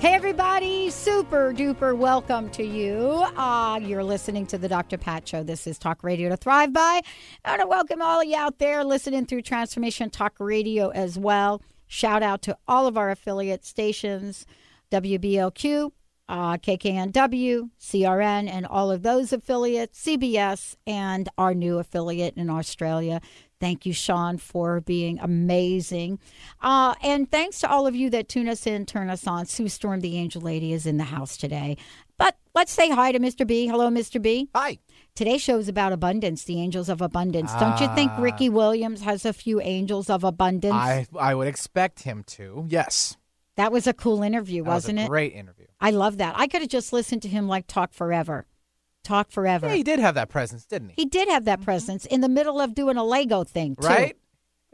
Hey, everybody, super duper welcome to you. Uh, you're listening to the Dr. Pat Show. This is Talk Radio to Thrive By. I want to welcome all of you out there listening through Transformation Talk Radio as well. Shout out to all of our affiliate stations WBLQ, uh, KKNW, CRN, and all of those affiliates, CBS, and our new affiliate in Australia. Thank you, Sean, for being amazing. Uh, and thanks to all of you that tune us in, turn us on. Sue Storm, the Angel Lady, is in the house today. But let's say hi to Mr. B. Hello, Mr. B. Hi. Today's show is about abundance, the angels of abundance. Don't you think Ah. Ricky Williams has a few angels of abundance? I I would expect him to. Yes. that was a cool interview, was wasn't a it? Great interview. I love that. I could have just listened to him like talk forever. Talk forever. Yeah, he did have that presence, didn't he? He did have that presence in the middle of doing a Lego thing, too. Right?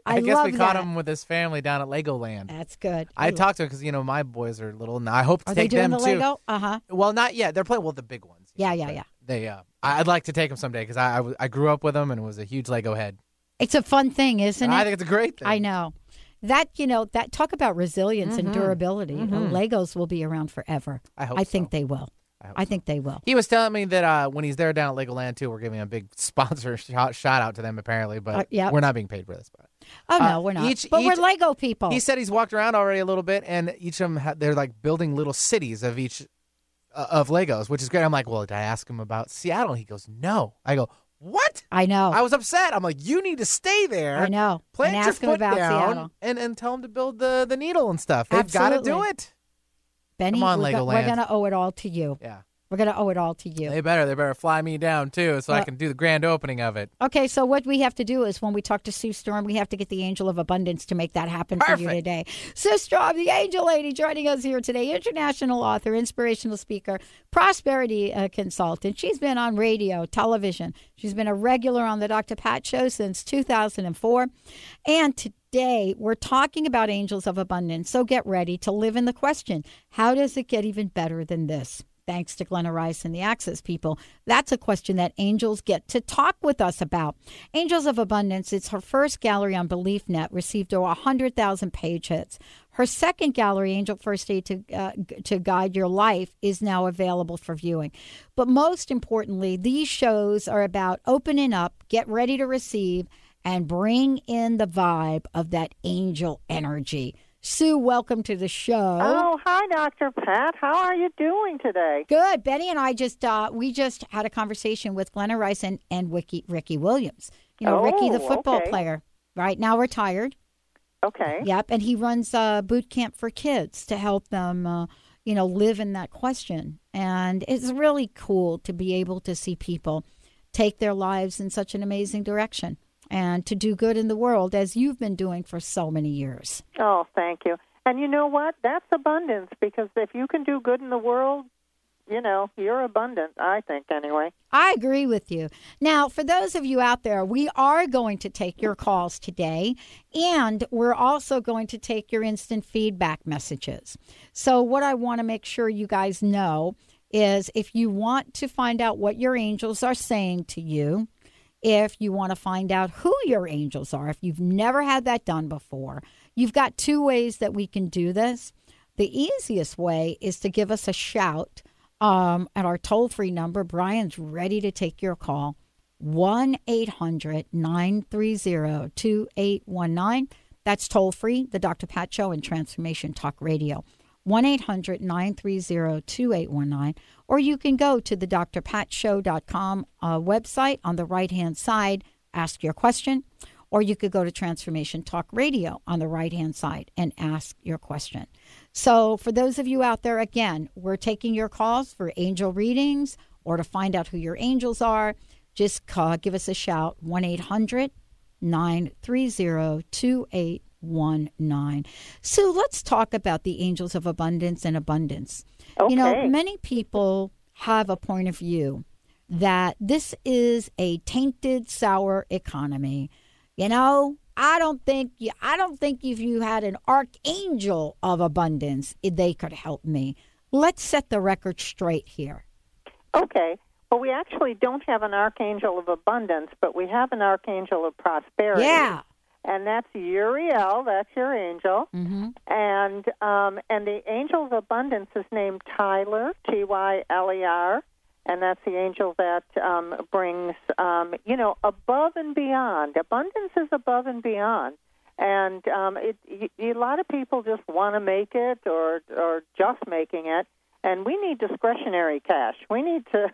I guess love we caught that. him with his family down at Legoland. That's good. I lo- talked to him because you know my boys are little, and I hope to Are they take doing them the too. Lego? Uh huh. Well, not yet. They're playing well the big ones. Yeah, know, yeah, yeah. They, uh, I- I'd like to take them someday because I I grew up with them and was a huge Lego head. It's a fun thing, isn't it? I think it's a great thing. I know. That, you know, that talk about resilience and durability. Uh, Legos will be around forever. Mm-hmm. I hope I think so. they will. I I think they will. He was telling me that uh, when he's there down at Legoland too, we're giving a big sponsor shout, shout out to them apparently, but Uh, yep. we're not being paid for this. But Oh, Uh, no, we're not. each- but each- we're Lego people. He said he's walked around already a little bit, and each of them ha- they're like building little cities of each uh, of Legos, which is great. I'm like, well, did I ask him about Seattle? He goes, no. I go, what? I know. I was upset. I'm like, you need to stay there. I know. Plant and your ask him foot about down Seattle. and and tell him to build the the needle and stuff. They've got to do it. Benny, Come on, we're, go- we're Legoland. to owe it all to you. Yeah, We're going to owe it all to you. they better. They better fly me down too, so I Well- can do the grand opening of it. Okay, so what we have to do is when we talk to Sue Storm, we have to get the angel of abundance to make that happen for you Perfect. today. Sue Storm, the angel lady, joining us here today, international author, inspirational speaker, prosperity uh, consultant. She's been on radio, television. She's been a regular on the Dr. Pat show since 2004. And today we're talking about angels of abundance. So get ready to live in the question how does it get even better than this? Thanks to Glenna Rice and the Access people. That's a question that angels get to talk with us about. Angels of Abundance, it's her first gallery on BeliefNet, received over 100,000 page hits. Her second gallery, Angel First Aid to, uh, to Guide Your Life, is now available for viewing. But most importantly, these shows are about opening up, get ready to receive, and bring in the vibe of that angel energy. Sue, welcome to the show. Oh, hi, Dr. Pat. How are you doing today? Good. Benny and I just uh, we just had a conversation with Glenna Rice and, and Ricky Ricky Williams. You know, Ricky the Oh, football okay. player. Right now retired. Okay. Yep, and he runs uh, boot camp for kids to help them, uh, you know, live in that question. And it's really cool to be able to see people take their lives in such an amazing direction and to do good in the world as you've been doing for so many years. Oh, thank you. And you know what? That's abundance because if you can do good in the world, you know, you're abundant, I think, anyway. I agree with you. Now, for those of you out there, we are going to take your calls today, and we're also going to take your instant feedback messages. So, what I want to make sure you guys know is if you want to find out what your angels are saying to you, if you want to find out who your angels are, if you've never had that done before, you've got two ways that we can do this. The easiest way is to give us a shout um, at our toll free number. Brian's ready to take your call 1 800 930 2819. That's toll free, the Dr. Pat Show and Transformation Talk Radio. 1 800 930 2819. Or you can go to the drpatshow.com uh, website on the right hand side, ask your question. or you could go to Transformation Talk Radio on the right hand side and ask your question. So, for those of you out there, again, we're taking your calls for angel readings or to find out who your angels are. Just call, give us a shout 1 800 930 2819. Sue, let's talk about the angels of abundance and abundance. Okay. You know, many people have a point of view that this is a tainted, sour economy. You know, I don't think you, I don't think if you had an archangel of abundance, they could help me. Let's set the record straight here. Okay. Well, we actually don't have an archangel of abundance, but we have an archangel of prosperity. Yeah. And that's Uriel. That's your angel. Mm-hmm. And um, and the angel of abundance is named Tyler, T Y L E R, and that's the angel that um, brings, um, you know, above and beyond. Abundance is above and beyond. And um, it, y- y- a lot of people just want to make it or or just making it, and we need discretionary cash. We need to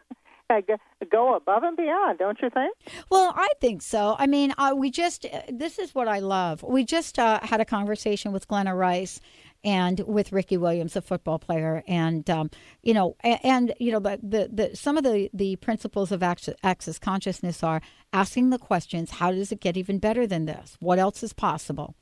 go above and beyond, don't you think? Well, I think so. I mean, uh, we just, uh, this is what I love. We just uh, had a conversation with Glenna Rice and with Ricky Williams, a football player, and um, you know, and, you know, the, the, the some of the the principles of access consciousness are asking the questions: How does it get even better than this? What else is possible,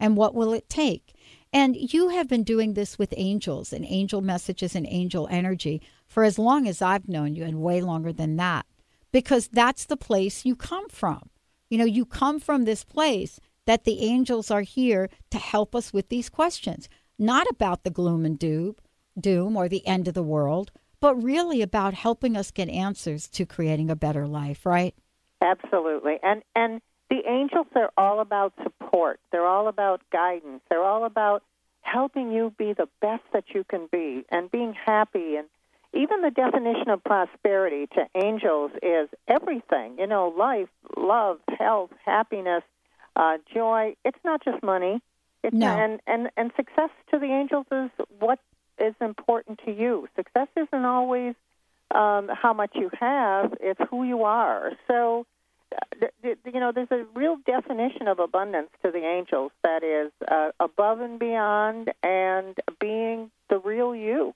and what will it take? And you have been doing this with angels and angel messages and angel energy for as long as I've known you, and way longer than that, because that's the place you come from. You know, you come from this place that the angels are here to help us with these questions, not about the gloom and doom, doom or the end of the world, but really about helping us get answers to creating a better life, right? Absolutely. And and the angels are all about support. They're all about guidance. They're all about helping you be the best that you can be and being happy and even the definition of prosperity to angels is everything. You know, life, love, health, happiness, uh, joy. It's not just money. It's No. and, and and success to the angels is what is important to you. Success isn't always um, how much you have; it's who you are. So, uh, th- th- you know, there's a real definition of abundance to the angels that is uh, above and beyond, and being the real you.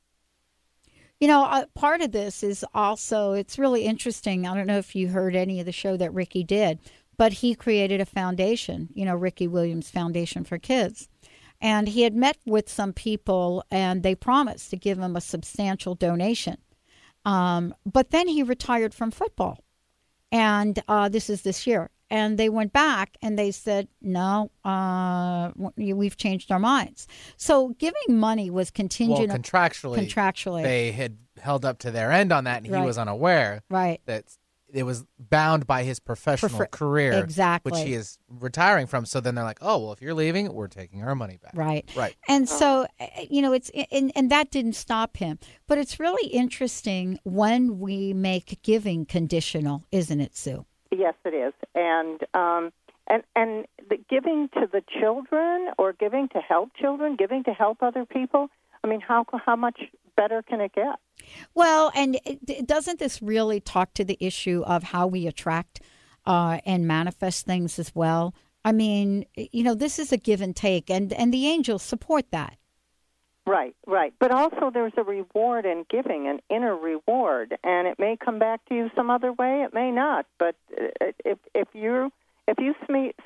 You know, uh, part of this is also, it's really interesting. I don't know if you heard any of the show that Ricky did, but he created a foundation, you know, Ricky Williams Foundation for Kids. And he had met with some people and they promised to give him a substantial donation. Um, but then he retired from football. And uh, this is this year. And they went back and they said, no, uh, we've changed our minds. So giving money was Well, contingent contractually, contractually. they had held up to their end on that, and he was unaware right. that it was bound by his professional Prefer- career, exactly. which he is retiring from. So then they're like, "Oh, well, if you're leaving, we're taking our money back." Right. Right. And so, uh, you know, it's and, and that didn't stop him. But it's really interesting when we make giving conditional, isn't it, Sue? Yes, it is, and um, and and the giving to the children, or giving to help children, giving to help other people. I mean, how how much better can it get? Well, and it, doesn't this really talk to the issue of how we attract uh, and manifest things as well? I mean, you know, this is a give and take, and and the angels support that. Right, right. But also, there's a reward in giving, an inner reward, and it may come back to you some other way. It may not. But uh, if if you if you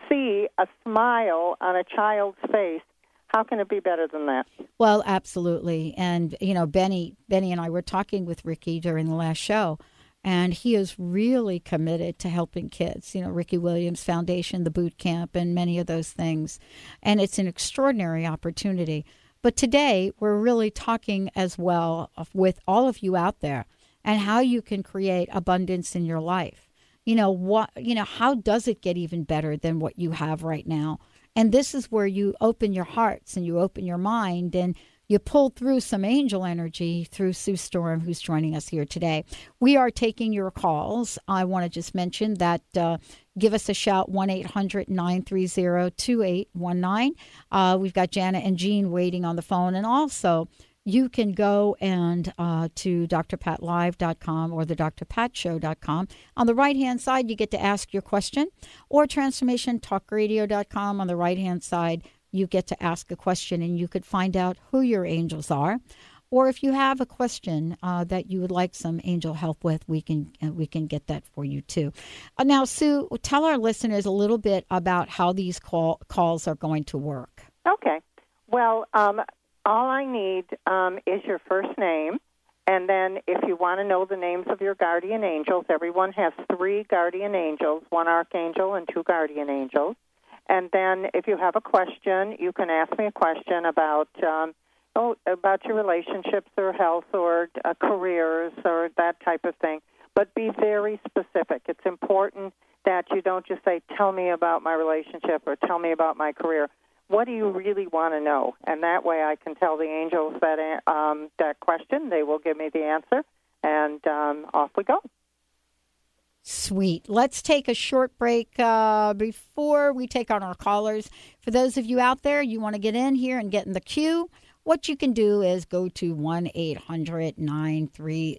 see a smile on a child's face, how can it be better than that? Well, absolutely. And you know, Benny, Benny and I were talking with Ricky during the last show, and he is really committed to helping kids. You know, Ricky Williams Foundation, the boot camp, and many of those things. And it's an extraordinary opportunity. But today, we're really talking as well with all of you out there and how you can create abundance in your life. You know what? You know how does it get even better than what you have right now? And this is where you open your hearts and you open your mind and you pull through some angel energy through Sue Storm, who's joining us here today. We are taking your calls. I want to just mention that uh, give us a shout 1 800 930 2819. Uh, We've got Jana and Jean waiting on the phone. And also, you can go and uh, to drpatlive.com or the drpatshow.com. On the right hand side, you get to ask your question, or transformationtalkradio.com. On the right hand side, you get to ask a question and you could find out who your angels are. Or if you have a question uh, that you would like some angel help with, we can uh, we can get that for you too. Uh, now, Sue, tell our listeners a little bit about how these call, calls are going to work. Okay. Well, um, all I need um, is your first name. And then, if you want to know the names of your guardian angels, everyone has three guardian angels one archangel and two guardian angels. And then, if you have a question, you can ask me a question about um, oh, about your relationships or health or uh, careers or that type of thing. But be very specific. It's important that you don't just say, "Tell me about my relationship" or "Tell me about my career." what do you really want to know? And that way I can tell the angels that um, that question. They will give me the answer, and um, off we go. Sweet. Let's take a short break uh, before we take on our callers. For those of you out there, you want to get in here and get in the queue. What you can do is go to 1 800 930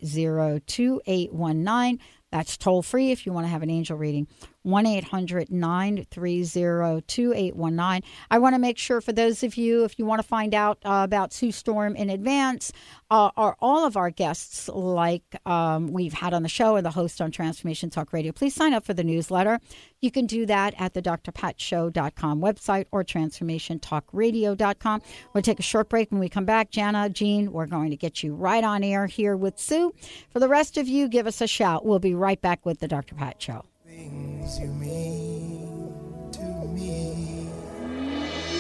2819. That's toll free if you want to have an angel reading. 1 800 930 2819. I want to make sure for those of you, if you want to find out uh, about Sue Storm in advance, uh, are all of our guests like um, we've had on the show and the host on Transformation Talk Radio, please sign up for the newsletter. You can do that at the drpatshow.com website or transformationtalkradio.com. We'll take a short break when we come back. Jana, Jean, we're going to get you right on air here with Sue. For the rest of you, give us a shout. We'll be right back with the Dr. Pat Show things you mean to me.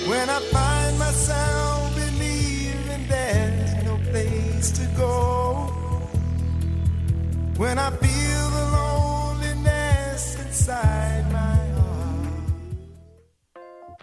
When I find myself believing there's no place to go, when I feel the loneliness inside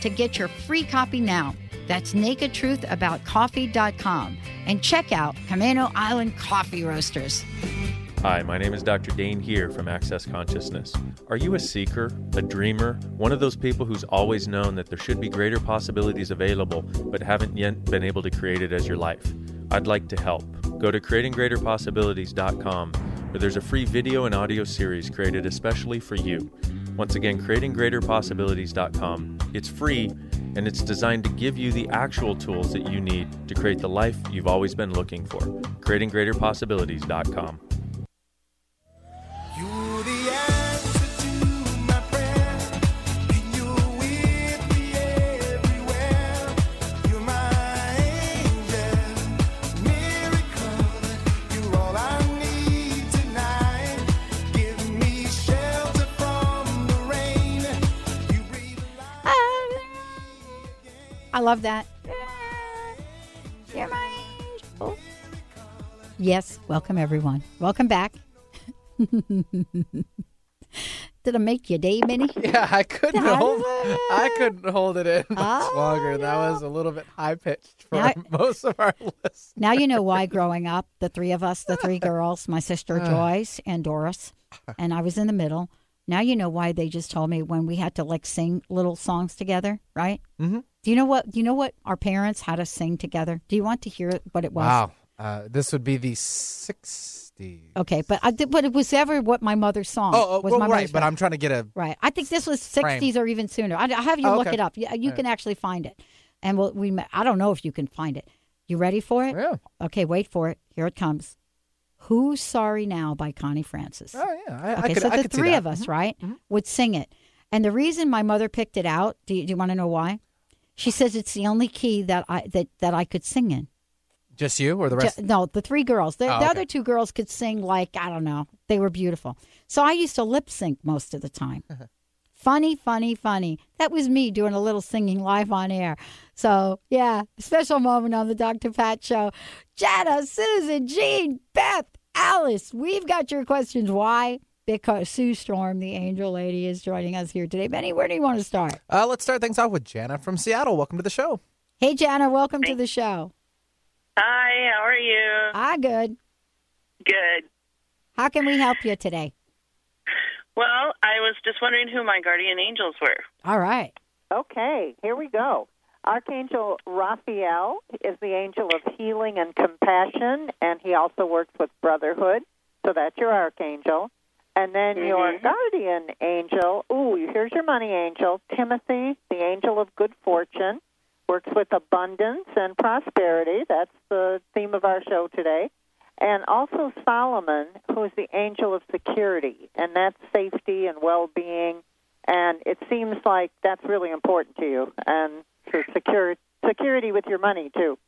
to get your free copy now. That's nakedtruthaboutcoffee.com and check out Camano Island Coffee Roasters. Hi, my name is Dr. Dain Heer from Access Consciousness. Are you a seeker, a dreamer, one of those people who's always known that there should be greater possibilities available but haven't yet been able to create it as your life? I'd like to help. Go to creatinggreaterpossibilities.com where there's a free video and audio series created especially for you. Once again, creatinggreaterpossibilities.com. It's free and it's designed to give you the actual tools that you need to create the life you've always been looking for. creatinggreaterpossibilities.com. I love that. You're my angel. Yes, welcome everyone. Welcome back. Did I make your day, Minnie? Yeah, I couldn't How hold. I couldn't hold it in much Oh, longer. That was a little bit high pitched for Now- most of our listeners. Now you know why growing up, the three of us, the three girls, my sister uh. Joyce and Doris, and I was in the middle. Now you know why they just told me when we had to like sing little songs together, right? Mhm. Do you know what? Do you know what our parents had us sing together? Do you want to hear what it was? Wow, uh, this would be the '60s. Okay, but I did, but it was ever what my mother's song Oh, oh was. well, my right. But song. I'm trying to get a. Right. I think this was 60s or even sooner. I, I have you Oh, look okay. it up. You, you can actually find it. And we'll, we, I don't know if you can find it. You ready for it? Yeah. Okay, wait for it. Here it comes. Who's Sorry Now by Connie Francis. Oh yeah, I, I okay, could, so I the three of us, Mhm. right, would sing it. And the reason my mother picked it out, do you, do you want to know why? She says it's the only key that I that, that I could sing in. Just you or the rest? Ju- no, the three girls. The, Oh, the other two girls could sing like I don't know. They were beautiful. So I used to lip sync most of the time. Funny, funny, funny. That was me doing a little singing live on air. So yeah, special moment on the Dr. Pat Show. Jana, Susan, Jean, Beth, Alice. We've got your questions. Why? Because Sue Storm, the angel lady, is joining us here today. Benny, where do you want to start? Uh, let's start things off with Jana from Seattle. Welcome to the show. Hey, Jana, welcome to the show. Hi, how are you? Ah, good. Good. How can we help you today? Well, I was just wondering who my guardian angels were. All right. Okay, here we go. Archangel Raphael is the angel of healing and compassion, and he also works with brotherhood. So that's your archangel. And then your Mhm. guardian angel, ooh, here's your money angel, Timothy, the angel of good fortune, works with abundance and prosperity. That's the theme of our show today. And also Solomon, who is the angel of security, and that's safety and well being. And it seems like that's really important to you, and for secure, security with your money, too.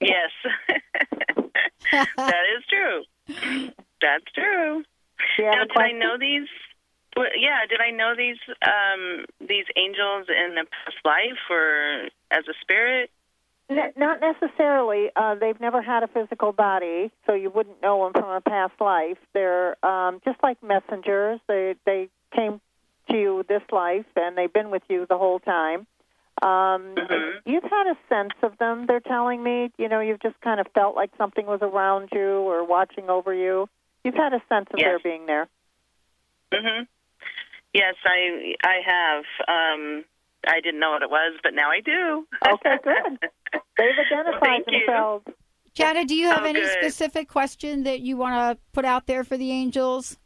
Yes. that is true. That's true. Now, did I know these? Well, yeah, did I know these um, these angels in a past life or as a spirit? N- not necessarily. Uh, they've never had a physical body, so you wouldn't know them from a past life. They're um, just like messengers. They they came to you this life, and they've been with you the whole time. Um, Mhm. You've had a sense of them. They're telling me, you know, you've just kind of felt like something was around you or watching over you. You've had a sense of Yes. their being there. hmm Yes, I I have. Um, I didn't know what it was, but now I do. Okay, good. They've identified Thank you. themselves. Jana, do you have Oh, any good. specific question that you want to put out there for the angels?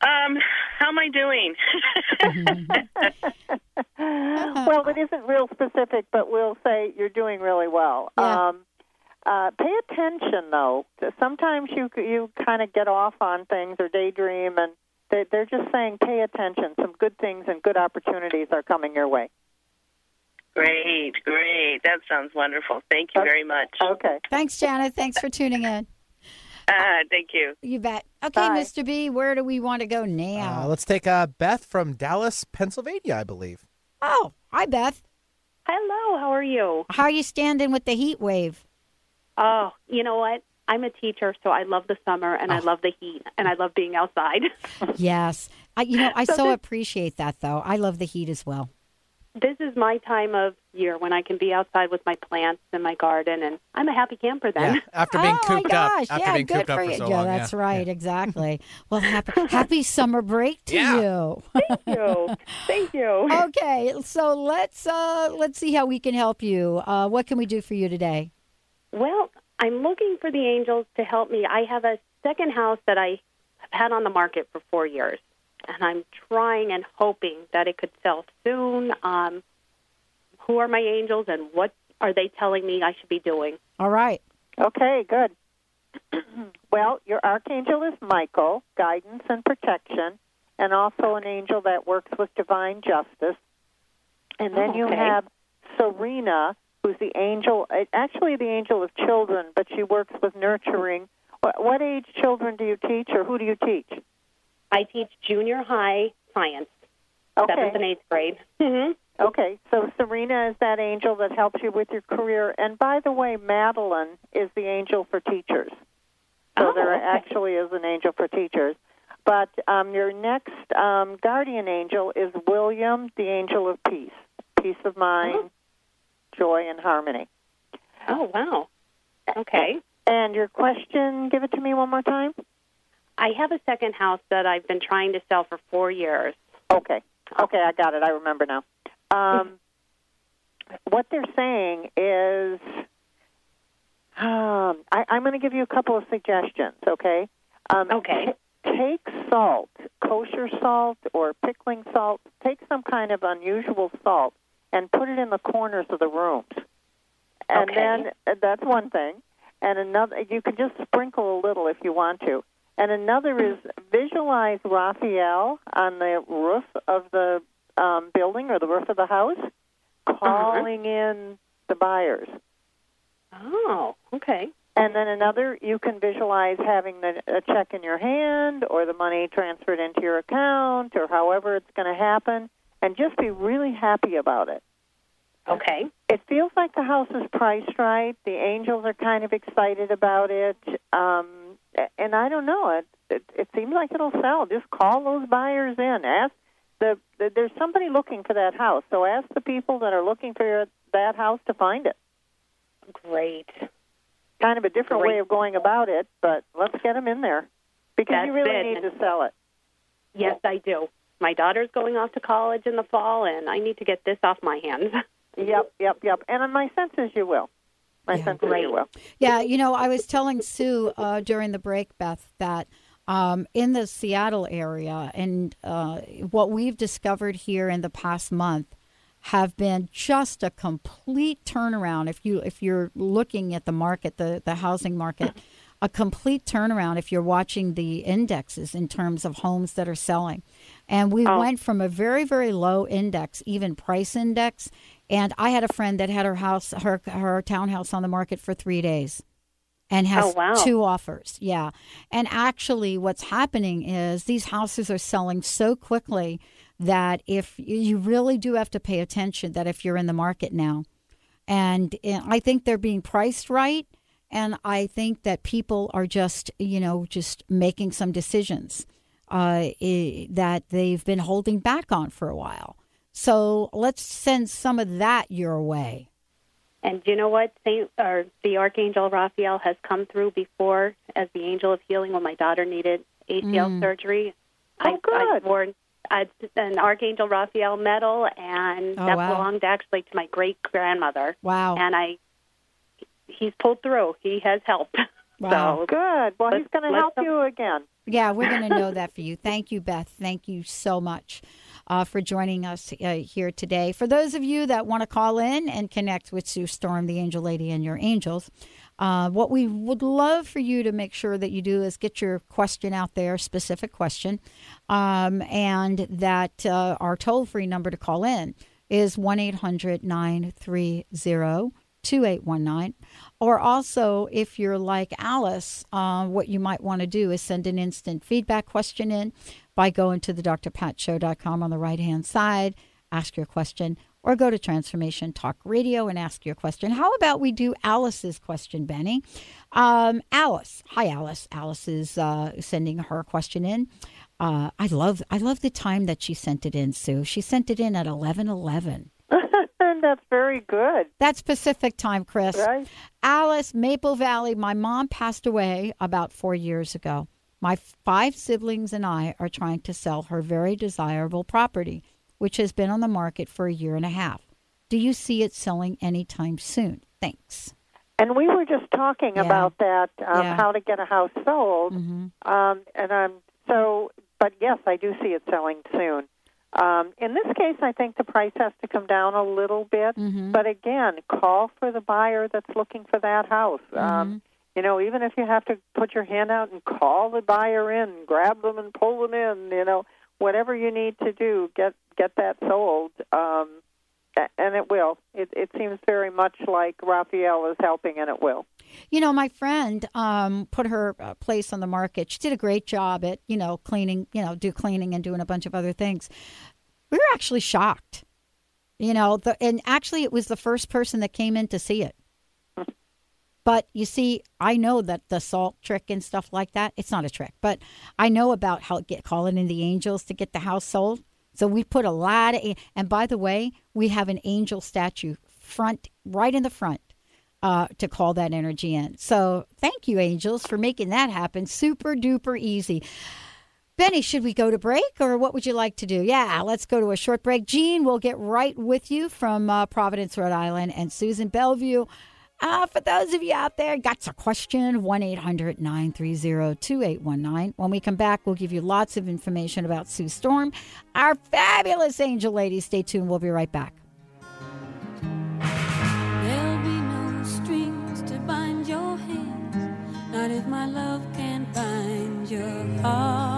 Um, how am I doing? well, it isn't real specific, but we'll say you're doing really well. Yeah. Um, uh, pay attention, though. Sometimes you you kind of get off on things or daydream, and they, they're just saying pay attention. Some good things and good opportunities are coming your way. great, great. That sounds wonderful. Thank you very much. Okay. Thanks, Janet. Thanks for tuning in. Uh, thank you. You bet. Okay, Bye. Mr. B, where do we want to go now? Uh, let's take uh, Beth from Dallas, Pennsylvania, I believe. oh, hi, Beth. Hello, how are you? How are you standing with the heat wave? Oh, you know what? I'm a teacher, so I love the summer and I love the heat and I love being outside. yes. I, you know, I So so this- appreciate that, though. I love the heat as well. this is my time of year when I can be outside with my plants and my garden, and I'm a happy camper then. Yeah, after being oh, cooped my up. gosh. After yeah, being good cooped up for for you. so yeah, long. that's yeah. right. Exactly. Well, happy, happy summer break to Yeah. you. Thank you. Thank you. okay, so let's uh let's see how we can help you. Uh, what can we do for you today? Well, I'm looking for the angels to help me. I have a second house that I have had on the market for four years. and I'm trying and hoping that it could sell soon. Um, who are my angels, and what are they telling me I should be doing? All right. Okay, good. well, your archangel is Michael, guidance and protection, and also an angel that works with divine justice. And then you Okay. have Serena, who's the angel, uh, actually the angel of children, but she works with nurturing. What, what age children do you teach, or who do you teach? I teach junior high science, Okay. seventh and eighth grade. hmm Okay, so Serena is that angel that helps you with your career. And by the way, Madeline is the angel for teachers. So Oh, there okay. actually is an angel for teachers. But um, your next um, guardian angel is William, the angel of peace, peace of mind, joy, and harmony. Oh wow. Okay. And your question, give it to me one more time. I have a second house that I've been trying to sell for four years. Okay. Okay, I got it. I remember now. Um, what they're saying is, um, I, I'm going to give you a couple of suggestions. Okay. Um, Okay. t- take salt, kosher salt or pickling salt. Take some kind of unusual salt and put it in the corners of the rooms. And Okay. then uh, that's one thing. And another, you can just sprinkle a little if you want to. And another is visualize Raphael on the roof of the um, building or the roof of the house, calling in the buyers. Oh, okay. And then another, you can visualize having the, a check in your hand or the money transferred into your account or however it's going to happen, and just be really happy about it. Okay. It feels like the house is priced right. The angels are kind of excited about it, um, and I don't know. It, it it seems like it'll sell. Just call those buyers in. Ask the, the there's somebody looking for that house. So ask the people that are looking for that house to find it. Great. Kind of a different Great. way of going about it, but let's get them in there because you really it. need to sell it. Yes, I do. My daughter's going off to college in the fall, and I need to get this off my hands. Yep, yep, yep. And in my sense is you will. My Yeah. sense is you will. Yeah, you know, I was telling Sue uh, during the break, Beth, that um, in the Seattle area and uh, what we've discovered here in the past month have been just a complete turnaround. If you if you're looking at the market, the the housing market, a complete turnaround. If you're watching the indexes in terms of homes that are selling, and we went from a very very low index, even price index. And I had a friend that had her house, her her townhouse on the market for three days and has Oh, wow. two offers. Yeah. And actually, what's happening is these houses are selling so quickly that if you really do have to pay attention, that if you're in the market now, and uh, I think they're being priced right. And I think that people are just, you know, just making some decisions uh, i- that they've been holding back on for a while. So let's send some of that your way. And you know what? Saint or the Archangel Raphael has come through before as the angel of healing when my daughter needed ACL Mm. surgery. Oh, I, good. I wore a, an Archangel Raphael medal, and Oh, that wow. belonged actually to my great grandmother. Wow. And I, he's pulled through. He has helped. Wow. So Good. Well, he's going to help hope- you again. Yeah, we're going to know that for you. Thank you, Beth. Thank you so much uh, for joining us uh, here today. For those of you that want to call in and connect with Sue Storm, the Angel Lady, and your angels, uh, what we would love for you to make sure that you do is get your question out there, specific question, um, and that uh, our toll free number to call in is 1 800 930 2819. Or also, if you're like Alice, uh, what you might want to do is send an instant feedback question in by going to the drpatshow.com on the right hand side, ask your question, or go to Transformation Talk Radio and ask your question. How about we do Alice's question, Benny? Um, Alice, hi Alice. Alice is uh, sending her question in. Uh, I love I love the time that she sent it in, Sue. She sent it in at eleven eleven. That's very good. That's Pacific time, Chris. Right. Alice, Maple Valley. My mom passed away about four years ago. My five siblings and I are trying to sell her very desirable property, which has been on the market for a year and a half. Do you see it selling anytime soon? Thanks. And we were just talking Yeah. about that, um, Yeah. how to get a house sold. Mhm. Um, and um, so, but yes, I do see it selling soon. Um, in this case, I think the price has to come down a little bit. Mm-hmm. But again, call for the buyer that's looking for that house. Um, you know, even if you have to put your hand out and call the buyer in, grab them and pull them in, you know, whatever you need to do, get get that sold. Um, and it will. It, it seems very much like Raphael is helping, and it will. You know, my friend um, put her uh, place on the market. She did a great job at, you know, cleaning, you know, do cleaning and doing a bunch of other things. We were actually shocked. You know, the, and actually, it was the first person that came in to see it. But you see, I know that the salt trick and stuff like that, it's not a trick, but I know about how get calling in the angels to get the house sold. So we put a lot of, and by the way, we have an angel statue front, right in the front uh, to call that energy in. So thank you, angels, for making that happen. Super duper easy. Benny, should we go to break or what would you like to do? Yeah, let's go to a short break. Gene, we'll get right with you from uh, Providence, Rhode Island, and Susan Bellevue. Uh, for those of you out there, got a question, 1 800 930 2819. When we come back, we'll give you lots of information about Sue Storm, our fabulous angel lady. Stay tuned. We'll be right back. Not if my love can find your heart.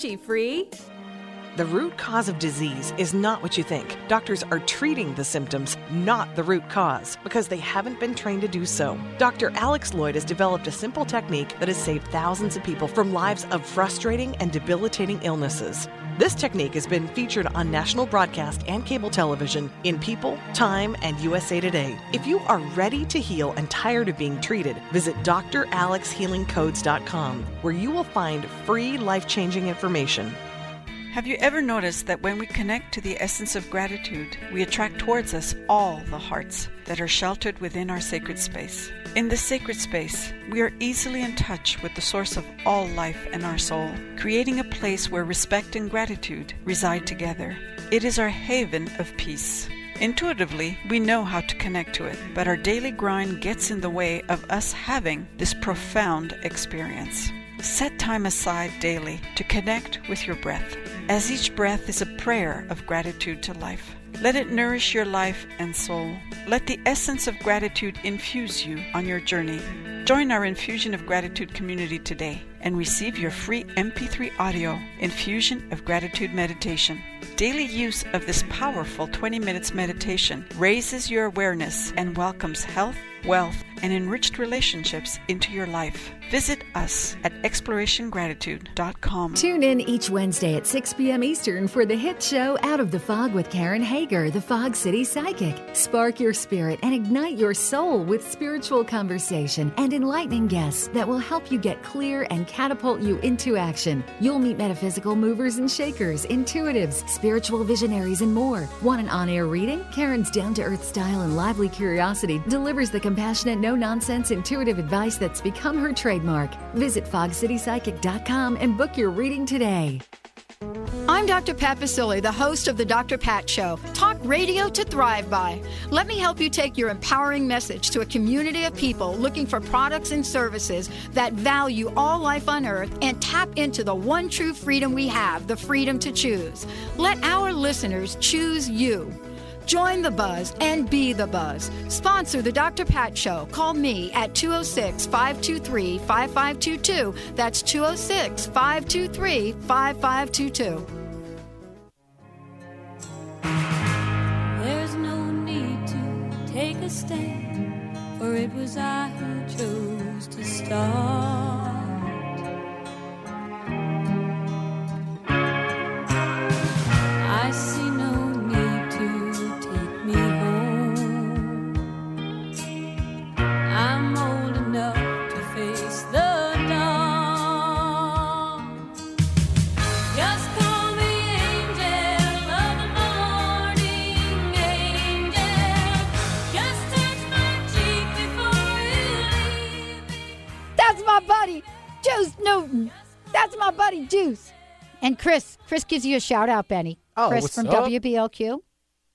free? The root cause of disease is not what you think. Doctors are treating the symptoms, not the root cause, because they haven't been trained to do so. Dr. Alex Loyd has developed a simple technique that has saved thousands of people from lives of frustrating and debilitating illnesses. This technique has been featured on national broadcast and cable television in People, Time, and USA Today. If you are ready to heal and tired of being treated, visit dralexhealingcodes.com, where you will find free life changing information. Have you ever noticed that when we connect to the essence of gratitude, we attract towards us all the hearts that are sheltered within our sacred space? In this sacred space, we are easily in touch with the source of all life and our soul, creating a place where respect and gratitude reside together. It is our haven of peace. Intuitively, we know how to connect to it, but our daily grind gets in the way of us having this profound experience. Set time aside daily to connect with your breath, as each breath is a prayer of gratitude to life. Let it nourish your life and soul. Let the essence of gratitude infuse you on your journey. Join our Infusion of Gratitude community today and receive your free MP3 audio Infusion of Gratitude meditation. Daily use of this powerful 20 minutes meditation raises your awareness and welcomes health, wealth, and enriched relationships into your life. Visit us at explorationgratitude.com. Tune in each Wednesday at 6 p.m. Eastern for the hit show Out of the Fog with Karen Hager, the Fog City Psychic. Spark your spirit and ignite your soul with spiritual conversation and enlightening guests that will help you get clear and catapult you into action. You'll meet metaphysical movers and shakers, intuitives, spiritual visionaries, and more. Want an on air reading? Karen's down to earth style and lively curiosity delivers the compassionate, no nonsense, intuitive advice that's become her trademark. Visit fogcitypsychic.com and book your reading today. I'm Dr. Pat Baccili, the host of The Dr. Pat Show. Talk radio to thrive by. Let me help you take your empowering message to a community of people looking for products and services that value all life on earth and tap into the one true freedom we have the freedom to choose. Let our listeners choose you. Join the buzz and be the buzz. Sponsor the Dr. Pat Show. Call me at 206 523 5522. That's 206 523 5522. There's no need to take a stand, for it was I who chose to start. Newton. That's my buddy, Juice. And Chris, Chris gives you a shout out, Benny. Oh, Chris from up? WBLQ.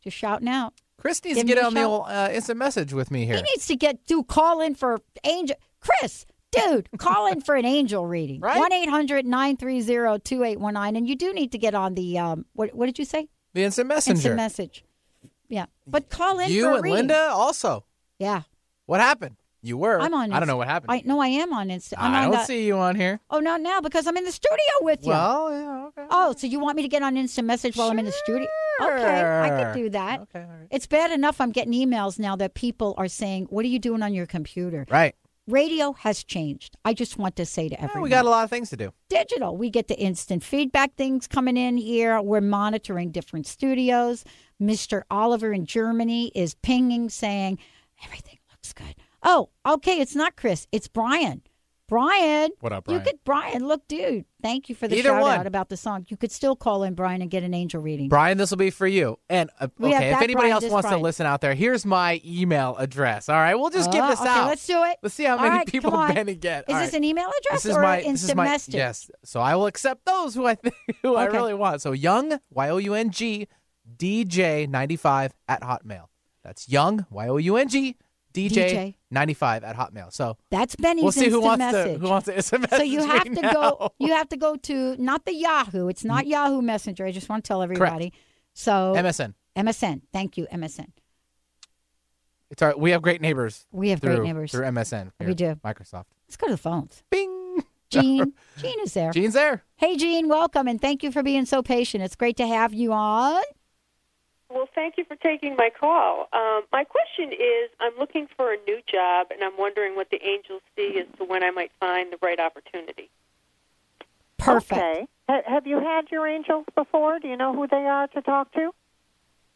Just shouting out. Chris needs Give to get on the old uh, instant message with me here. He needs to get do call in for angel. Chris, dude, call in for an angel reading. Right? One 2819 and you do need to get on the um. What what did you say? The instant messenger. Instant message. Yeah, but call in you and reading. Linda also. Yeah, What happened? You were. I'm on. I don't know what happened. I no, I am on Insta. I'm I on don't the- see you on here. Oh, not now because I'm in the studio with you. Well, yeah, okay. Oh, so you want me to get on instant message while I'm in the studio? Okay, I could do that. Okay, all right. It's bad enough I'm getting emails now that people are saying, "What are you doing on your computer?" Right. Radio has changed. I just want to say to everyone, we got a lot of things to do. digital. We get the instant feedback things coming in here. We're monitoring different studios. Mr. Oliver in Germany is pinging saying everything looks good. Oh, okay, it's not Chris, it's Brian. Brian. What up, Brian? You could Brian, look, dude. Thank you for the Either shout one. out about the song. You could still call in Brian and get an angel reading. Brian, this will be for you. And uh, We have okay, if that anybody Brian, else this wants Brian. to listen out there, here's my email address. All right, we'll just give Uh, this okay, out. Let's do it. Let's see how All many right, people come on. Benny get. Is All this right. an email address This is or this is instant my message? yes. So I will accept those who I think who I Okay. really want. So young y o u n g d j ninety five at hotmail. That's young y o u n g DJ. ninety five at hotmail. So That's Benny's we'll see who wants message. to who wants to SMS So you have to now. go. You have to go to not the Yahoo. It's not mm. Yahoo Messenger. I just want to tell everybody. So MSN. MSN. Thank you, MSN. It's our we have great neighbors. We have great neighbors. through MSN. We do. Microsoft. Let's go to the phones. Bing. Gene. Gene is there. Gene's there. Hey, Gene. Welcome and thank you for being so patient. It's great to have you on. Well, thank you for taking my call. Um, my question is I'm looking for a new job, and I'm wondering what the angels see as to when I might find the right opportunity. Perfect. Okay. Ha- have you had your angels before? Do you know who they are to talk to?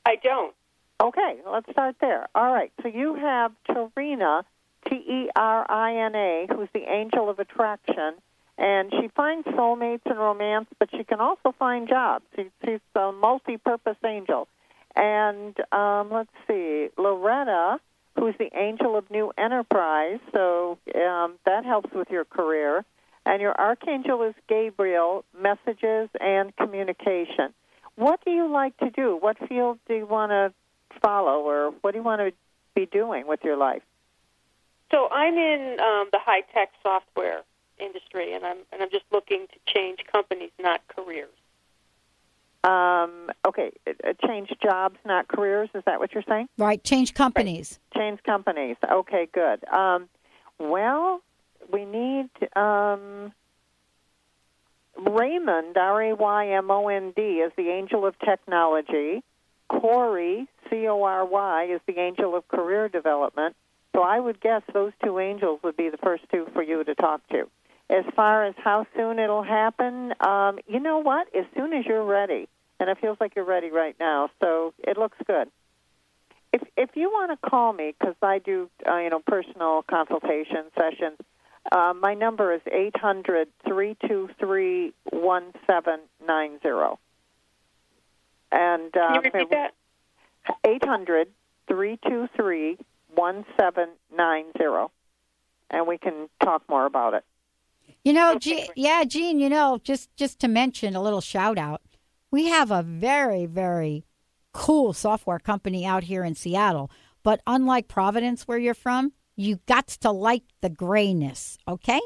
I don't. Okay, let's start there. All right. So you have Terina, T E R I N A, who's the angel of attraction, and she finds soulmates and romance, but she can also find jobs. She, she's a multi-purpose angel. And um, let's see, Loretta, who's the angel of new enterprise, so um, that helps with your career. And your archangel is Gabriel, messages and communication. What do you like to do? What field do you want to follow, or what do you want to be doing with your life? So I'm in um, the high tech software industry, and I'm and I'm just looking to change companies, not careers. Um, okay, uh, change jobs, not careers. Is that what you're saying? Right. Change companies. Change companies. Okay, good. Um, well, we need um, Raymond, R A Y M O N D, is the angel of technology. Corey, C O R Y, is the angel of career development. So I would guess those two angels would be the first two for you to talk to. As far as how soon it'll happen, um, you know what? As soon as you're ready, and it feels like you're ready right now, so it looks good. If if you want to call me, because I do uh, you know personal consultation sessions, uh, my number is eight hundred three two three one seven nine zero. And Can you uh, repeat that? eight hundred three two three one seven nine zero, and we can talk more about it. You know, Ge- yeah, Gene. You know, just just to mention a little shout out, we have a very very cool software company out here in Seattle. But unlike Providence, where you're from, you got to like the grayness. Okay.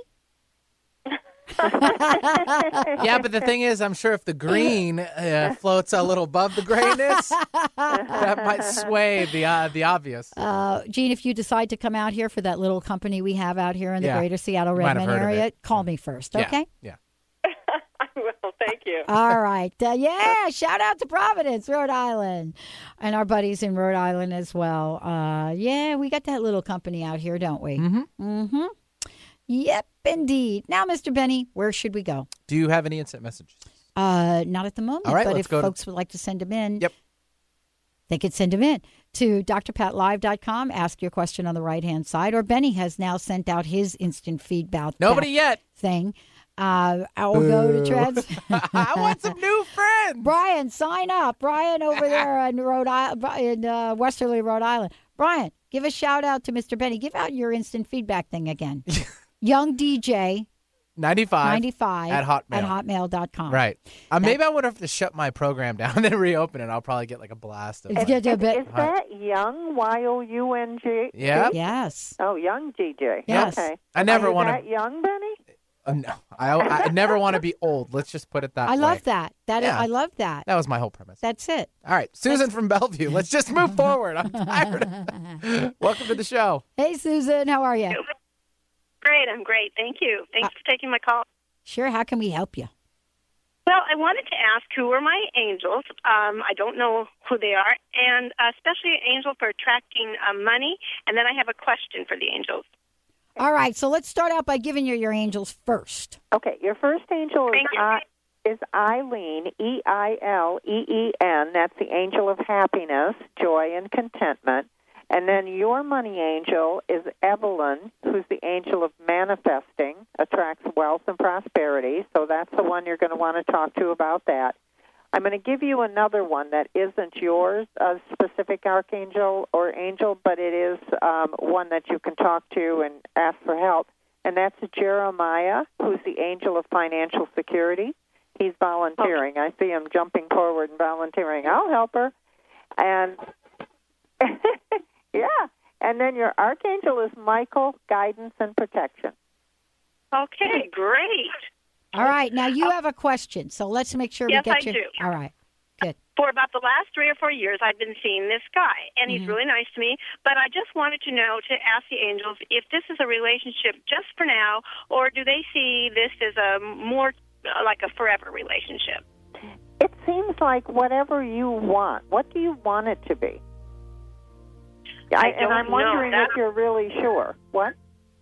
Yeah, but the thing is, I'm sure if the green uh, floats a little above the grayness, that might sway the uh, the obvious. Uh, Gene, if you decide to come out here for that little company we have out here in the Yeah. greater Seattle You Redmond area, call me first, Yeah, okay? Yeah. well, thank you. All right. Uh, yeah, shout out to Providence, Rhode Island, and our buddies in Rhode Island as well. Uh, yeah, we got that little company out here, don't we? Mm-hmm. Mm-hmm. Yep, indeed. Now, Mr. Benny, where should we go? Do you have any instant messages? Uh, not at the moment. All right, but let's if go to- folks would like to send them in, Yep. they could send them in to drpatlive.com. Ask your question on the right hand side. Or Benny has now sent out his instant feedback. Nobody yet. Thing. Uh, I will go to Boo. Treds. I want some new friends. Brian, sign up. Brian over there in Rhode Island, in uh, Westerly, Rhode Island. Brian, give a shout out to Mr. Benny. Give out your instant feedback thing again. Young DJ 95. 95 at Hotmail. at hotmail.com. Right. Uh, maybe I would have to shut my program down and then reopen it. I'll probably get like a blast of It's like, good to. Is that Young Y O U N G? Yeah. Yes. Oh, Young DJ. Yes. Okay. I never wanna- young, Benny? Uh, no, I, I never want to be old. Let's just put it that I way. love that. That Yeah. I love that. That was my whole premise. That's it. All right, Susan from Bellevue. Let's just move forward. I'm tired. Welcome to the show. Hey, Susan, how are you? Great, I'm great. Thank you. Thanks for taking my call. Sure. How can we help you? Well, I wanted to ask who are my angels. Um, I don't know who they are, and uh, especially an angel for attracting uh, money. And then I have a question for the angels. All right. So let's start out by giving you your angels first. Okay, your first angel is I, is Eileen, E I L E E N. That's the angel of happiness, joy, and contentment. And then your money angel is Evelyn, who's the angel of manifesting, attracts wealth and prosperity. So that's the one you're going to want to talk to about that. I'm going to give you another one that isn't yours, a specific archangel or angel, but it is um, one that you can talk to and ask for help. And that's Jeremiah, who's the angel of financial security. He's volunteering. I see him jumping forward and volunteering. I'll help her. And yeah. And then your archangel is Michael, guidance and protection. Okay, great. All right. Now you have a question. So let's make sure Yes, we get I you. do. All right. Good. For about the last three or four years, I've been seeing this guy, and he's Mhm. really nice to me. But I just wanted to know to ask the angels if this is a relationship just for now, or do they see this as a more uh, like a forever relationship? It seems like whatever you want. What do you want it to be? I and don't I'm wondering if you're really sure. What?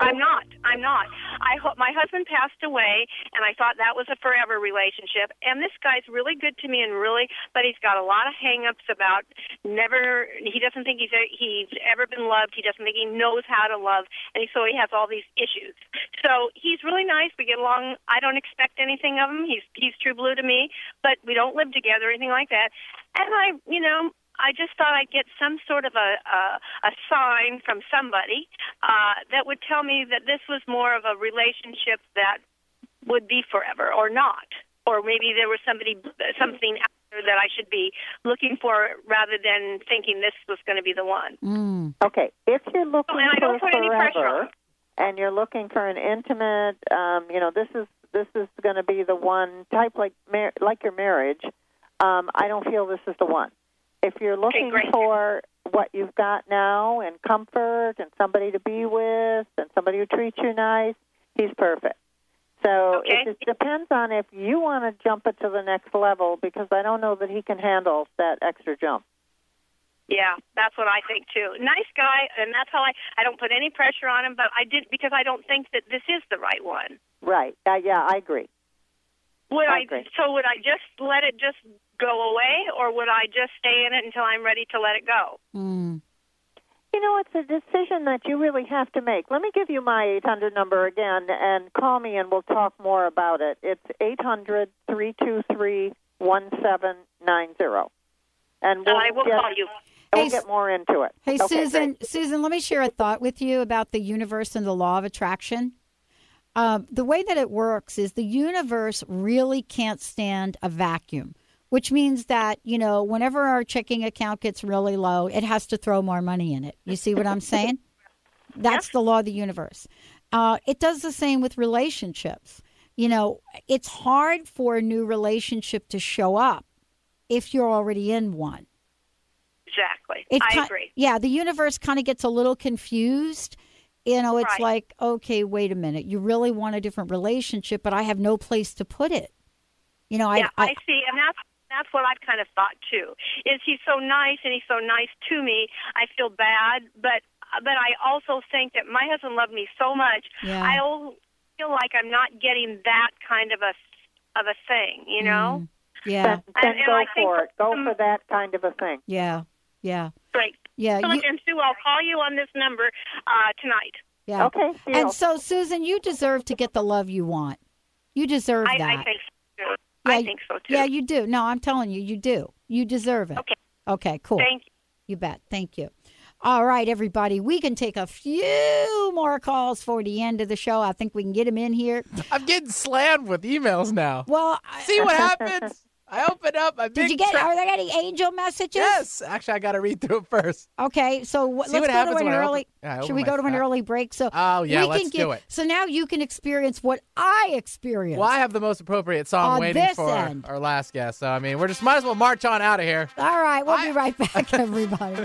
I'm not. I'm not. I hope my husband passed away, and I thought that was a forever relationship. And this guy's really good to me, and really, but he's got a lot of hang-ups about never. He doesn't think he's he's ever been loved. He doesn't think he knows how to love, and he, so he has all these issues. So he's really nice. We get along. I don't expect anything of him. He's he's true blue to me, but we don't live together or anything like that. And I, you know, I just thought I'd get some sort of a a, a sign from somebody uh, that would tell me that this was more of a relationship that would be forever, or not, or maybe there was somebody something out there that I should be looking for rather than thinking this was going to be the one. Mm. Okay, if you're looking And I don't for put any pressure on forever, and you're looking for an intimate, um, you know, this is this is going to be the one type like mar- like your marriage. Um, I don't feel this is the one. If you're looking great. for what you've got now and comfort and somebody to be with and somebody who treats you nice, he's perfect. So it just depends on if you want to jump it to the next level because I don't know that he can handle that extra jump. Yeah, that's what I think too. Nice guy, and that's how I. I don't put any pressure on him, but I did because I don't think that this is the right one. Right. Uh, yeah, I agree. Would I I, agree. so would I just let it just go away, or would I just stay in it until I'm ready to let it go? Mm. You know, it's a decision that you really have to make. Let me give you my 800 number again and call me and we'll talk more about it. It's 800 323 1790. And we'll I will get, call you. and We'll Hey, get more into it. Hey, Okay, Susan, great. Susan, let me share a thought with you about the universe and the law of attraction. Um, the way that it works is the universe really can't stand a vacuum, which means that, you know, whenever our checking account gets really low, it has to throw more money in it. You see what I'm saying? That's the law of the universe. Uh, it does the same with relationships. You know, it's hard for a new relationship to show up if you're already in one. Exactly. It I ki- agree. Yeah, the universe kind of gets a little confused. You know, it's Right. like, okay, wait a minute. You really want a different relationship, but I have no place to put it. You know, yeah, I, I, see, and that's that's what I've kind of thought too. Is he's so nice and he's so nice to me? I feel bad, but but I also think that my husband loved me so much. Yeah. I feel like I'm not getting that kind of a of a thing, you know. yeah, Then, then And- and go I think for it. Go um, for that kind of a thing. yeah, yeah, Great. yeah. So, you- and Sue, I'll call you on this number uh, tonight. yeah. Okay, deal. And so, Susan, you deserve to get the love you want. You deserve I, that. I think so too. Yeah, I think so too. Yeah, you do. No, I'm telling you, you do. You deserve it. Okay. Okay, cool. Thank you. You bet. Thank you. All right, everybody, we can take a few more calls for the end of the show. I think we can get them in here. I'm getting slammed with emails now. Well, see what happens. I opened up my Did you get? tra- Are there any angel messages? Yes, actually, I got to read through it first. Okay, so what, let's go to an I open- early. Yeah, should we go to an early break? So Oh, yeah, we let's can do it. So now you can experience what I experienced. Well, I have the most appropriate song On waiting for our, our last guest. So I mean, we're just might as well march on out of here. All right, we'll be right back, everybody.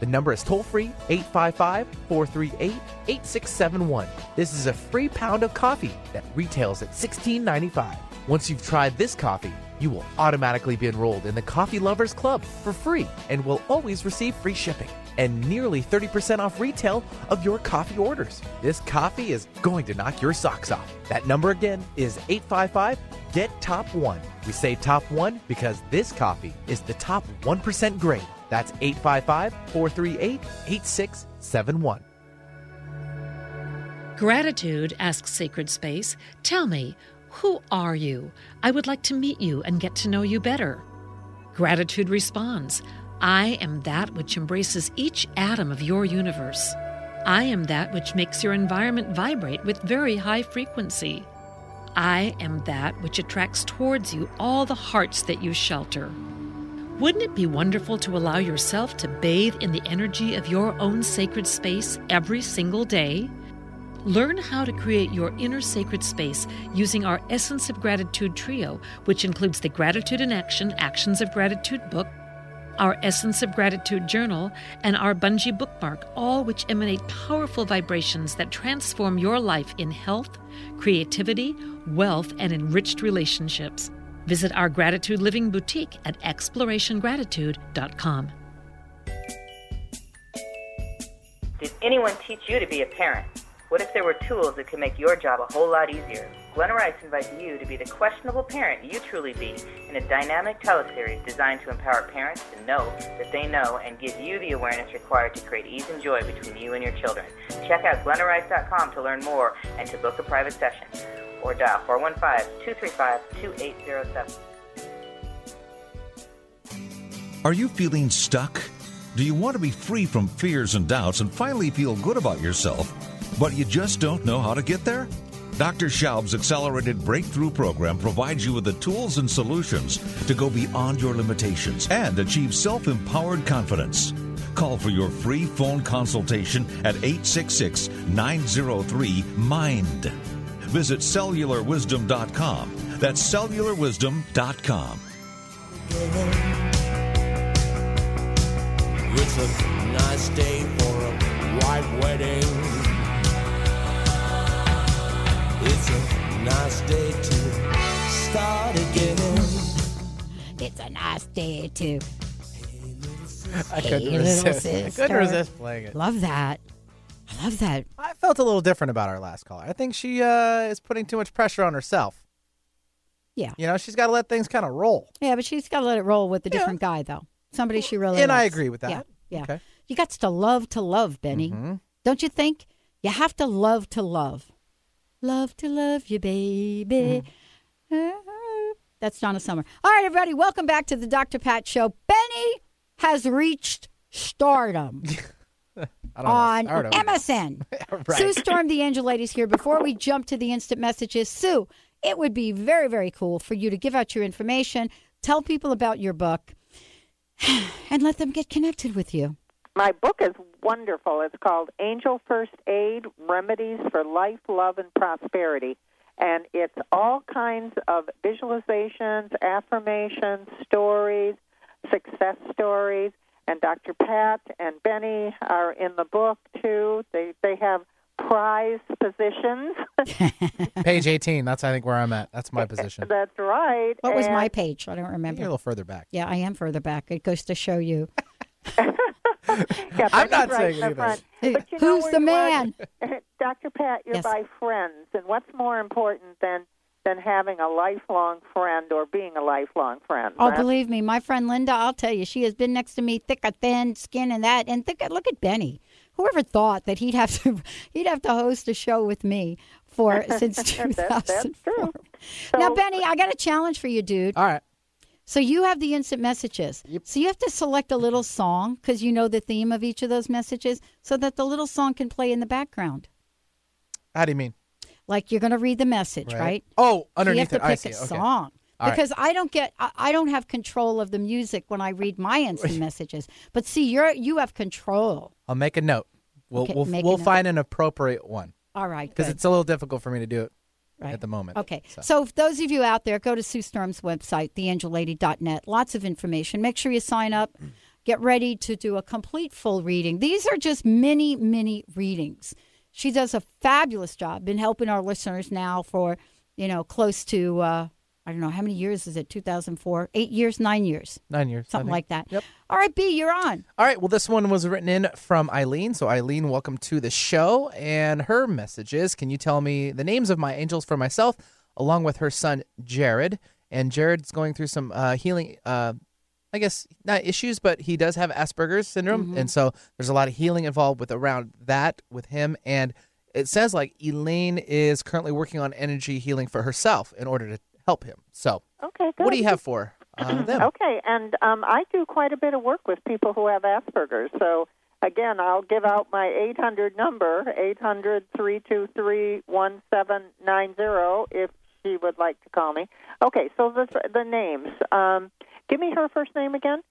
The number is toll free 855 438 8671. This is a free pound of coffee that retails at $16.95. Once you've tried this coffee, you will automatically be enrolled in the Coffee Lovers Club for free and will always receive free shipping and nearly 30% off retail of your coffee orders. This coffee is going to knock your socks off. That number again is 855 Get Top 1. We say top 1 because this coffee is the top 1% grade. That's 855 438 8671. Gratitude asks Sacred Space, Tell me, who are you? I would like to meet you and get to know you better. Gratitude responds, I am that which embraces each atom of your universe. I am that which makes your environment vibrate with very high frequency. I am that which attracts towards you all the hearts that you shelter. Wouldn't it be wonderful to allow yourself to bathe in the energy of your own sacred space every single day? Learn how to create your inner sacred space using our Essence of Gratitude trio, which includes the Gratitude in Action Actions of Gratitude book, our Essence of Gratitude journal, and our Bungee bookmark, all which emanate powerful vibrations that transform your life in health, creativity, wealth, and enriched relationships. Visit our Gratitude Living Boutique at explorationgratitude.com. Did anyone teach you to be a parent? What if there were tools that could make your job a whole lot easier? Glenna Rice invites you to be the questionable parent you truly be in a dynamic teleseries designed to empower parents to know that they know and give you the awareness required to create ease and joy between you and your children. Check out glennarice.com to learn more and to book a private session. Or dial 415-235-2807. Are you feeling stuck? Do you want to be free from fears and doubts and finally feel good about yourself, but you just don't know how to get there? Dr. Schaub's Accelerated Breakthrough Program provides you with the tools and solutions to go beyond your limitations and achieve self empowered confidence. Call for your free phone consultation at 866 903 MIND. Visit cellularwisdom.com. That's cellularwisdom.com. It's a nice day for a white wedding. It's a nice day to start again. It's a nice day to. I couldn't little resist. I couldn't resist playing it. Love that. I love that. I felt a little different about our last caller. I think she uh, is putting too much pressure on herself. Yeah. You know, she's got to let things kind of roll. Yeah, but she's got to let it roll with a different guy, though. Somebody she really And I loves. agree with that. Yeah. yeah. Okay. You got to love to love, Benny. Mhm. Don't you think? You have to love to love. Love to love you, baby. Mm-hmm. That's Donna Summer. All right, everybody, welcome back to the Dr. Pat Show. Benny has reached stardom on know. I. MSN. Right. Sue Storm, the Angel Ladies here. Before we jump to the instant messages, Sue, it would be very, very cool for you to give out your information, tell people about your book, and let them get connected with you. My book is wonderful. It's called Angel First Aid Remedies for Life, Love, and Prosperity. And it's all kinds of visualizations, affirmations, stories, success stories. And Dr. Pat and Benny are in the book too. They they have prize positions. Page 18. That's I think where I'm at. That's my position. That's right. What was my page? I don't remember. You're a little further back. Yeah, I am further back. It goes to show you. Yeah, I'm not right saying in the either. front. Hey, But you know who's where the man? Dr. Pat, you're Yes. by friends, and what's more important than than having a lifelong friend or being a lifelong friend? Oh, right? believe me, my friend Linda, I'll tell you, she has been next to me, thick or thin, skin and that. And think, look at Benny. Whoever thought that he'd have to he'd have to host a show with me for since That's- 2004. that's true. now, So- Benny, I got a challenge for you, dude. All right. So you have the instant messages. So you have to select a little song because you know the theme of each of those messages, so that the little song can play in the background. How do you mean? Like you're going to read the message, Right. right? Oh, So you have to it. I pick a Okay. song All right. because I don't get, I, I don't have control of the music when I read my instant messages. But see, you're you have control. I'll make a note. We'll Okay, we'll, we'll find an appropriate one All right, because it's a little difficult for me to do it Right. at the moment. Okay. So. if those of you out there, go to Sue Storm's website, theangellady.net. Lots of information. Make sure you sign up. Mm. Get ready to do a complete full reading. These are just mini, mini readings. She does a fabulous job. Been helping our listeners now for, you know, close to, uh, I don't know, how many years is it? 2004? Eight years, nine years? Nine years. Something like that. Yep. All right, B, you're on. All right. Well, this one was written in from Eileen. So, Eileen, welcome to the show. And her message is Can you tell me the names of my angels for myself, along with her son, Jared? And Jared's going through some uh, healing, uh, I guess, not issues, but he does have Asperger's syndrome. Mhm. And so there's a lot of healing involved with around that with him. And it says like Elaine is currently working on energy healing for herself in order to help him. So, Okay, good. what do you have for uh, them? Okay, and um, I do quite a bit of work with people who have Asperger's. So, again, I'll give out my 800 number, 800 323 1790, if she would like to call me. Okay, so the, the names. Um, give me her first name again.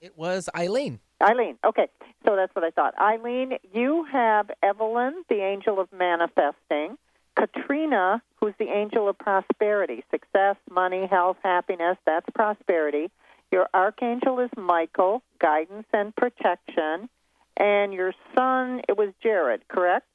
It was Eileen. Eileen. Okay, so that's what I thought. Eileen, you have Evelyn, the angel of manifesting, Katrina, who's the angel of prosperity, success, money, health, happiness. That's prosperity. Your archangel is Michael, guidance and protection, and your son it was Jared, correct?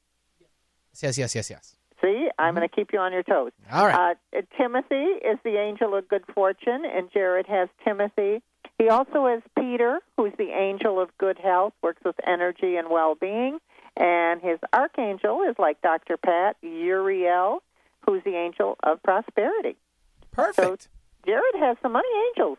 Yes, yes, yes, yes. See, I'm going to keep you on your toes. All right. Uh, Timothy is the angel of good fortune, and Jared has Timothy. He also has Peter, who's the angel of good health, works with energy and well being. And his archangel is like Dr. Pat, Uriel, who's the angel of prosperity. Perfect. So Jared has some money angels.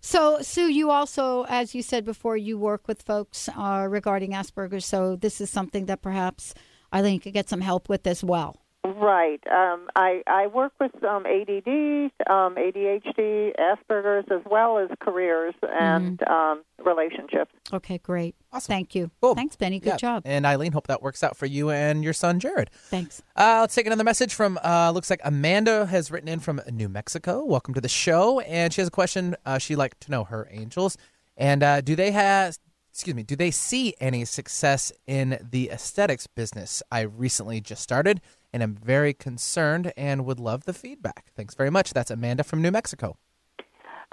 So, Sue, you also, as you said before, you work with folks uh, regarding Asperger's. So, this is something that perhaps Eileen could get some help with as well. Right. Um, I, I work with um, ADD, um, ADHD, Asperger's, as well as careers and um, relationships. Okay, great. Awesome. Thank you. Cool. Thanks, Benny. Good Yeah. job. And Eileen, hope that works out for you and your son, Jared. Thanks. Uh, let's take another message from, uh, looks like Amanda has written in from New Mexico. Welcome to the show. And she has a question. Uh, she'd like to know her angels. And uh, do they have, excuse me, do they see any success in the aesthetics business I recently just started? And I'm very concerned and would love the feedback. Thanks very much. That's Amanda from New Mexico.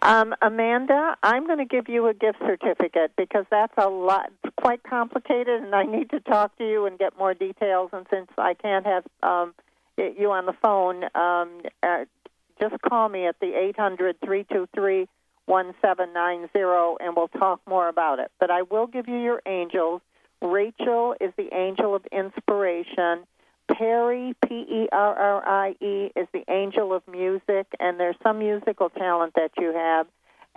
Um, Amanda, I'm going to give you a gift certificate because that's a lot, quite complicated, and I need to talk to you and get more details. And since I can't have um, you on the phone, um, uh, just call me at the 800 323 1790 and we'll talk more about it. But I will give you your angels. Rachel is the angel of inspiration. Perry, P E R R I E, is the angel of music, and there's some musical talent that you have.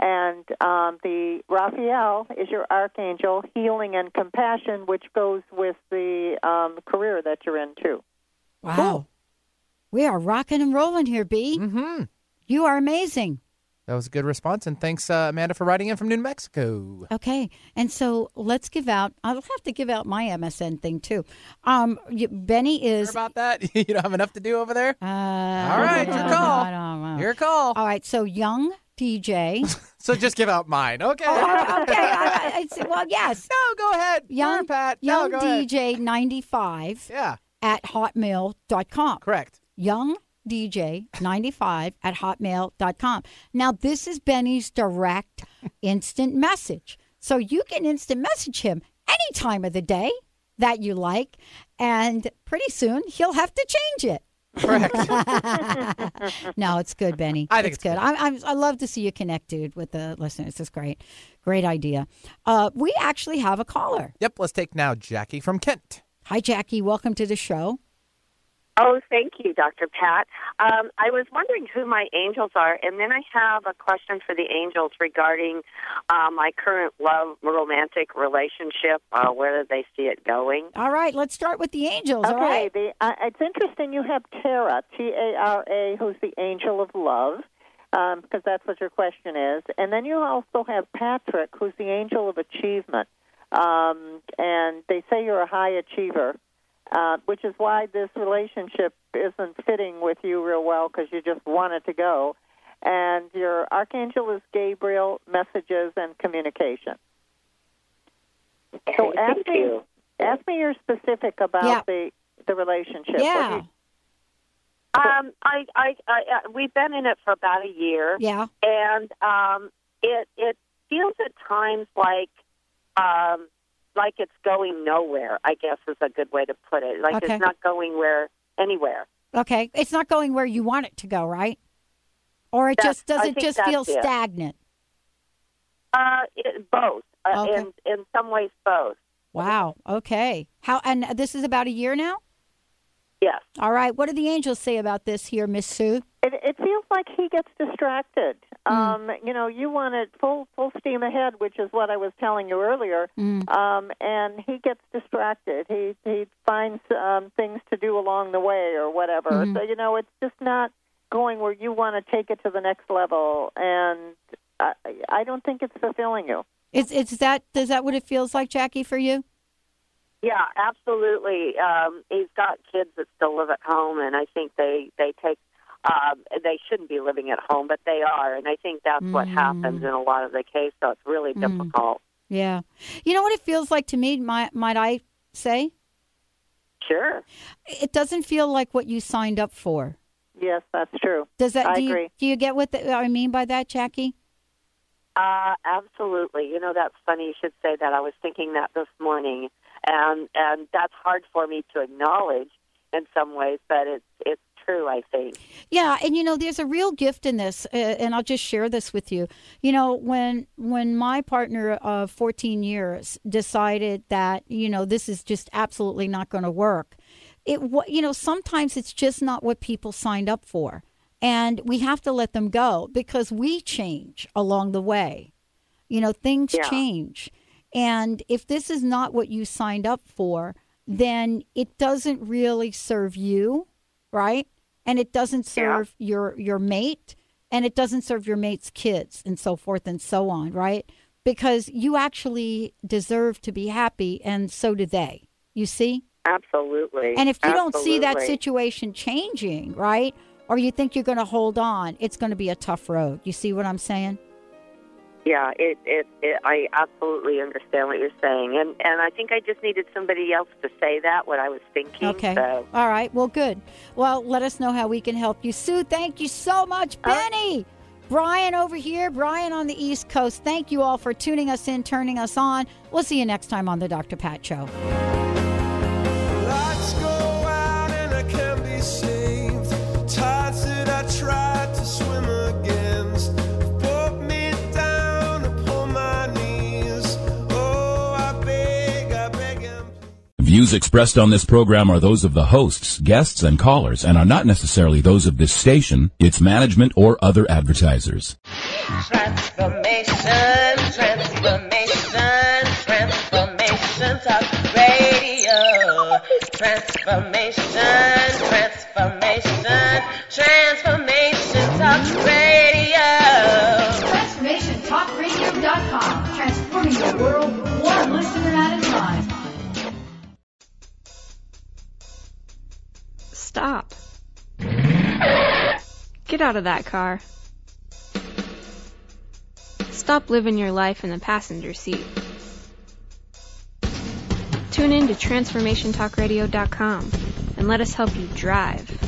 And um, the Raphael is your archangel, healing and compassion, which goes with the um, career that you're in too. Wow. We are rocking and rolling here, B. Mm-hmm. You are amazing. That was a good response. And thanks, uh, Amanda, for writing in from New Mexico. Okay, and so let's give out. I'll have to give out my MSN thing too. Um, you, Benny is about that. you don't have enough to do over there. Uh, All right, your call. Your call. All right, so young DJ. So just give out mine. Okay. Oh, okay. I, I, well, yes. No, go ahead. Young Pat. No, Young. DJ ninety five. Yeah. At hotmail.com. Correct. Young DJ 95 at hotmail.com. Now, this is Benny's direct instant message. So you can instant message him any time of the day. that you like, and pretty soon he'll have to change it. Correct. no, it's good, Benny. I think it's good. I, I'm, I love to see you connect, dude, with the listeners. It's great. Great idea. Uh, we actually have a caller. Yep, let's take now Jackie from Kent. Hi, Jackie. Welcome to the show. Oh, thank you, Dr. Pat. Um, I was wondering who my angels are, and then I have a question for the angels regarding uh, my current love romantic relationship, uh, where they see it going. All right, let's start with the angels. Okay, all right. the, uh, it's interesting you have Tara, T A R A, who's the angel of love, because that's what your question is. And then you also have Patrick, who's the angel of achievement. Um, and they say you're a high achiever, uh, which is why this relationship isn't fitting with you real well because you just want it to go. And your archangel is Gabriel, messages, and communication. So ask me, you. ask me your specific about Yeah. the the relationship. What Yeah. you- Um, I, I, I, uh, we've been in it for about a year. Yeah. and um, it it feels at times like um, like it's going nowhere. I guess is a good way to put it. Like Okay. it's not going where anywhere. Okay. It's not going where you want it to go, right? Or it That's- just does I it just feel it. stagnant? Uh, it, both. Uh, Okay. In in some ways, both. Wow. Okay. How and this is about a year now? Yes. All right. What do the angels say about this here, Miss Sue? It, it feels like he gets distracted. Mm. Um, you know, you want it full full steam ahead, which is what I was telling you earlier. Mm. Um, and he gets distracted. He he finds um, things to do along the way or whatever. Mhm. So you know, it's just not going where you want to take it to the next level. And I, I don't think it's fulfilling you. Is is that is that what it feels like, Jackie, for you? Yeah, absolutely. Um, he's got kids that still live at home, and I think they they take. Um, they shouldn't be living at home, but they are, and I think that's what Mm. happens in a lot of the case. So it's really Mm. difficult. Yeah. You know what it feels like to me, might, might I say? Sure. It doesn't feel like what you signed up for. Yes, that's true. Does that I do you, agree. do you get what the, I mean by that, Jackie? Uh, absolutely. You know, that's funny you should say that. I was thinking that this morning, and and that's hard for me to acknowledge in some ways, but it's it's true. I think. Yeah, and you know, there's a real gift in this, uh, and I'll just share this with you. You know, when when my partner of 14 years decided that you know this is just absolutely not going to work, it you know sometimes it's just not what people signed up for, and we have to let them go because we change along the way. You know, things Yeah. change, and if this is not what you signed up for, then it doesn't really serve you, right? And it doesn't serve your your mate and it doesn't serve your mate's kids and so forth and so on right? Because you actually deserve to be happy and so do they. You see? Absolutely. and if you don't see that situation changing right or you think you're going to hold on it's going to be a tough road. You see what i'm saying Yeah, it, it, it, I absolutely understand what you're saying, and and I think I just needed somebody else to say that what I was thinking. okay. So. All right well good. Well let us know how we can help you. Sue thank you so much. Benny brian over here brian on the east coast. Thank you all for tuning us in turning us on. We'll see you next time on the dr pat show Views expressed on this program are those of the hosts, guests, and callers and are not necessarily those of this station, its management, or other advertisers. Transformation, transformation, transformation talk radio. Transformation, transformation, transformation talk radio. TransformationTalkRadio.com. Transforming the world Stop. Get out of that car. Stop living your life in the passenger seat. Tune in to TransformationTalkRadio.com and let us help you drive.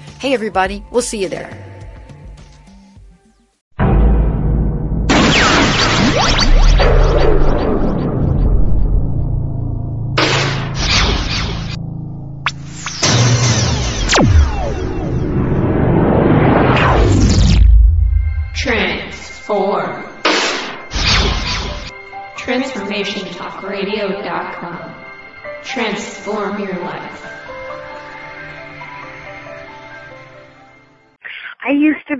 Hey, everybody, we'll see you there.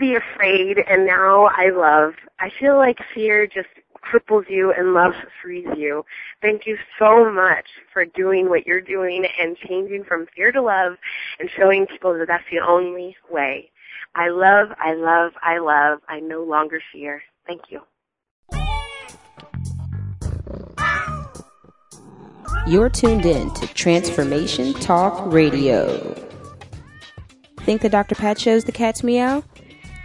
Be afraid and now I love. I feel like fear just cripples you and love frees you. Thank you so much for doing what you're doing and changing from fear to love and showing people that that's the only way. I love, I love, I love. I no longer fear. Thank you. You're tuned in to Transformation Talk Radio. Think the Dr. Pat shows the cat's meow?